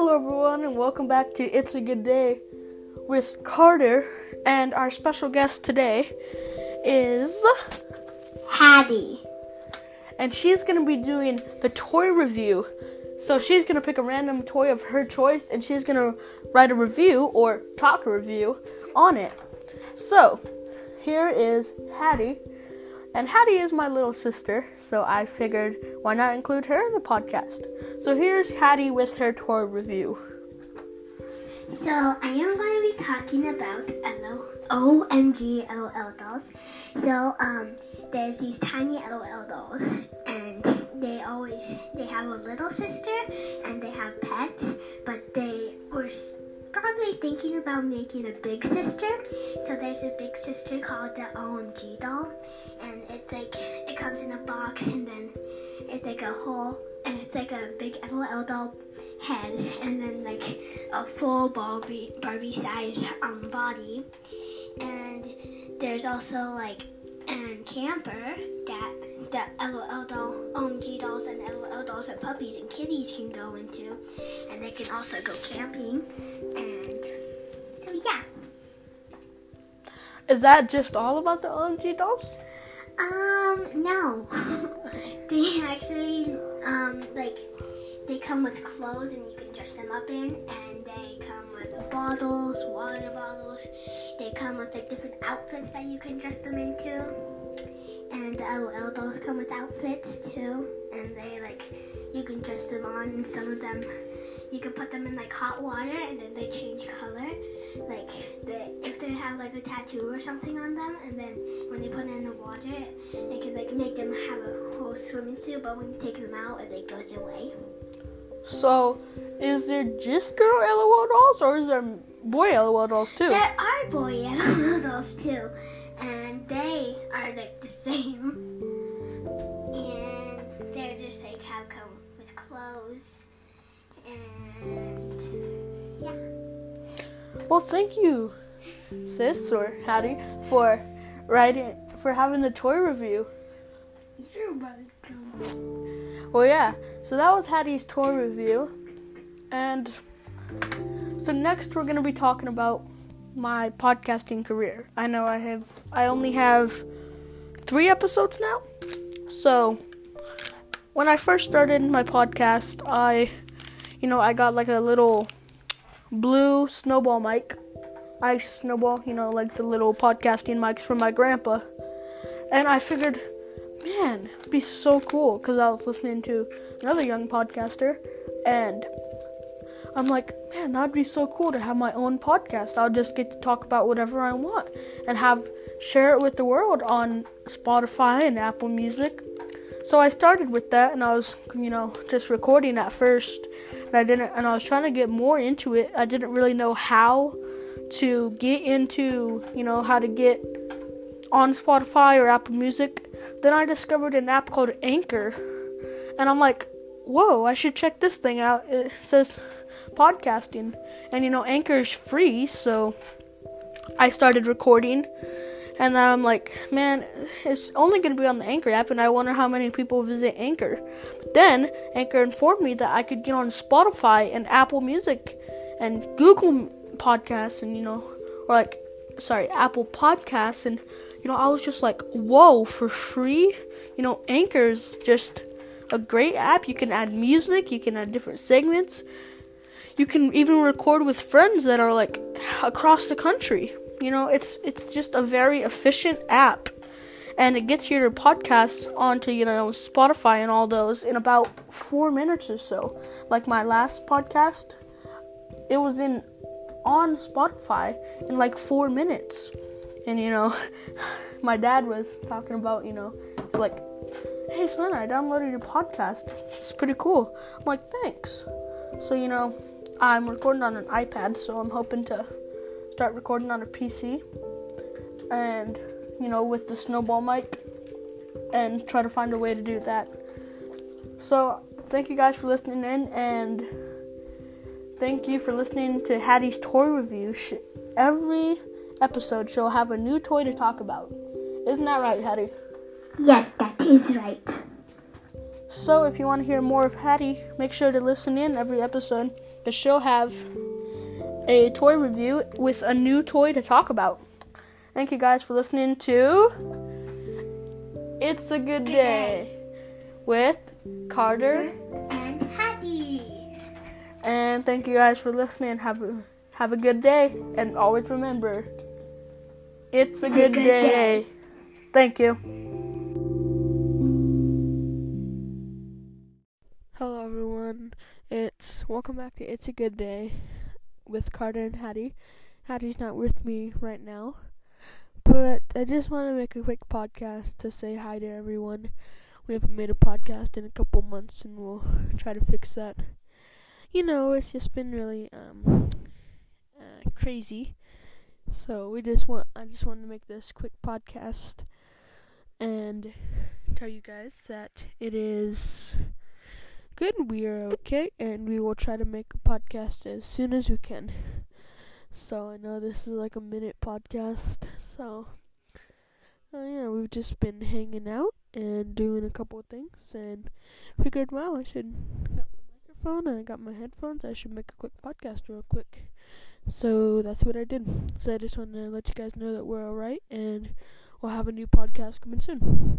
Hello, everyone, and welcome back to It's a Good Day with Carter. And our special guest today is Hattie. and she's gonna be doing the toy review. So she's gonna pick a random toy of her choice, and she's gonna write a review or talk a review on it. So here is Hattie, and Hattie is my little sister, so I figured why not include her in the podcast. So here's Hattie with her toy review. So I am going to be talking about LO, OMG dolls. So um, there's these tiny LOL dolls, and they always they have a little sister and they have pets, but they were probably thinking about making a big sister. So there's a big sister called the OMG doll, and it's like it comes in a box, and then it's like a whole, and it's like a big LOL doll head and then like a full Barbie Barbie size um body. And there's also like a camper that that LOL doll, OMG dolls and LOL dolls and puppies and kitties can go into. And they can also go camping. And so yeah. Is that just all about the OMG dolls? Um, no. they actually, um, like, they come with clothes and you can dress them up in, and they come with bottles, water bottles. They come with like different outfits that you can dress them into. And the LOL dolls come with outfits too, and they like, you can dress them on, and some of them, you can put them in like hot water, and then they change color. Like, they, if they have like a tattoo or something on them, and then when they put it in the water, it can like make them have a whole swimming suit, but when you take them out, it goes away. So, is there just girl LOL dolls, or is there boy LOL dolls too? There are boy LOL dolls too, and they are like the same, and they're just like have come with clothes, and yeah. Well, thank you, sis or Hattie, for writing for having the toy review. You're welcome. Well, yeah. So that was Hattie's toy review, and so next we're gonna be talking about my podcasting career. I know I have I only have three episodes now, so when I first started my podcast, I, you know, I got like a little blue snowball mic. I snowball, you know, like the little podcasting mics from my grandpa. And I figured, man, it'd be so cool because I was listening to another young podcaster, and I'm like, man, that'd be so cool to have my own podcast. I'll just get to talk about whatever I want and have share it with the world on Spotify and Apple Music. So I started with that, and I was, you know, just recording at first, and I didn't, and I was trying to get more into it. I didn't really know how to get into, you know, how to get on Spotify or Apple Music. Then I discovered an app called Anchor, and I'm like, whoa, I should check this thing out. It says podcasting, and you know, Anchor is free, so I started recording. And then I'm like, man, it's only going to be on the Anchor app, and I wonder how many people visit Anchor. But then Anchor informed me that I could get on Spotify and Apple Music and Google Podcasts, and you know, or like, sorry, Apple Podcasts, and you know, I was just like, whoa, for free? You know, Anchor's just a great app. You can add music, you can add different segments, you can even record with friends that are like across the country. You know, it's it's just a very efficient app. And it gets your podcasts onto, you know, Spotify and all those in about four minutes or so. Like my last podcast, it was in on Spotify in like four minutes. And you know, my dad was talking about, you know, it's like, hey son, I downloaded your podcast. It's pretty cool. I'm like, thanks. So, you know, I'm recording on an iPad, so I'm hoping to start recording on a PC and, you know, with the snowball mic and try to find a way to do that. So, thank you guys for listening in and thank you for listening to Hattie's toy review. Every episode she'll have a new toy to talk about. Isn't that right, Hattie? Yes, that is right. So, if you want to hear more of Hattie, make sure to listen in every episode because she'll have a toy review with a new toy to talk about. Thank you guys for listening to It's a Good Day with Carter and Hattie. And thank you guys for listening. Have a have a good day and always remember it's a good, good day. day. Thank you. Hello everyone. It's welcome back to It's a Good Day with Carter and Hattie. Hattie's not with me right now. But I just want to make a quick podcast to say hi to everyone. We haven't made a podcast in a couple months and we'll try to fix that. You know, it's just been really um uh, crazy. So we just want I just wanted to make this quick podcast and tell you guys that it is good. We are okay, and we will try to make a podcast as soon as we can. So I know this is like a minute podcast. So uh, yeah, we've just been hanging out and doing a couple of things, and figured, wow, I should got my microphone and I got my headphones. I should make a quick podcast real quick. So that's what I did. So I just want to let you guys know that we're alright, and we'll have a new podcast coming soon.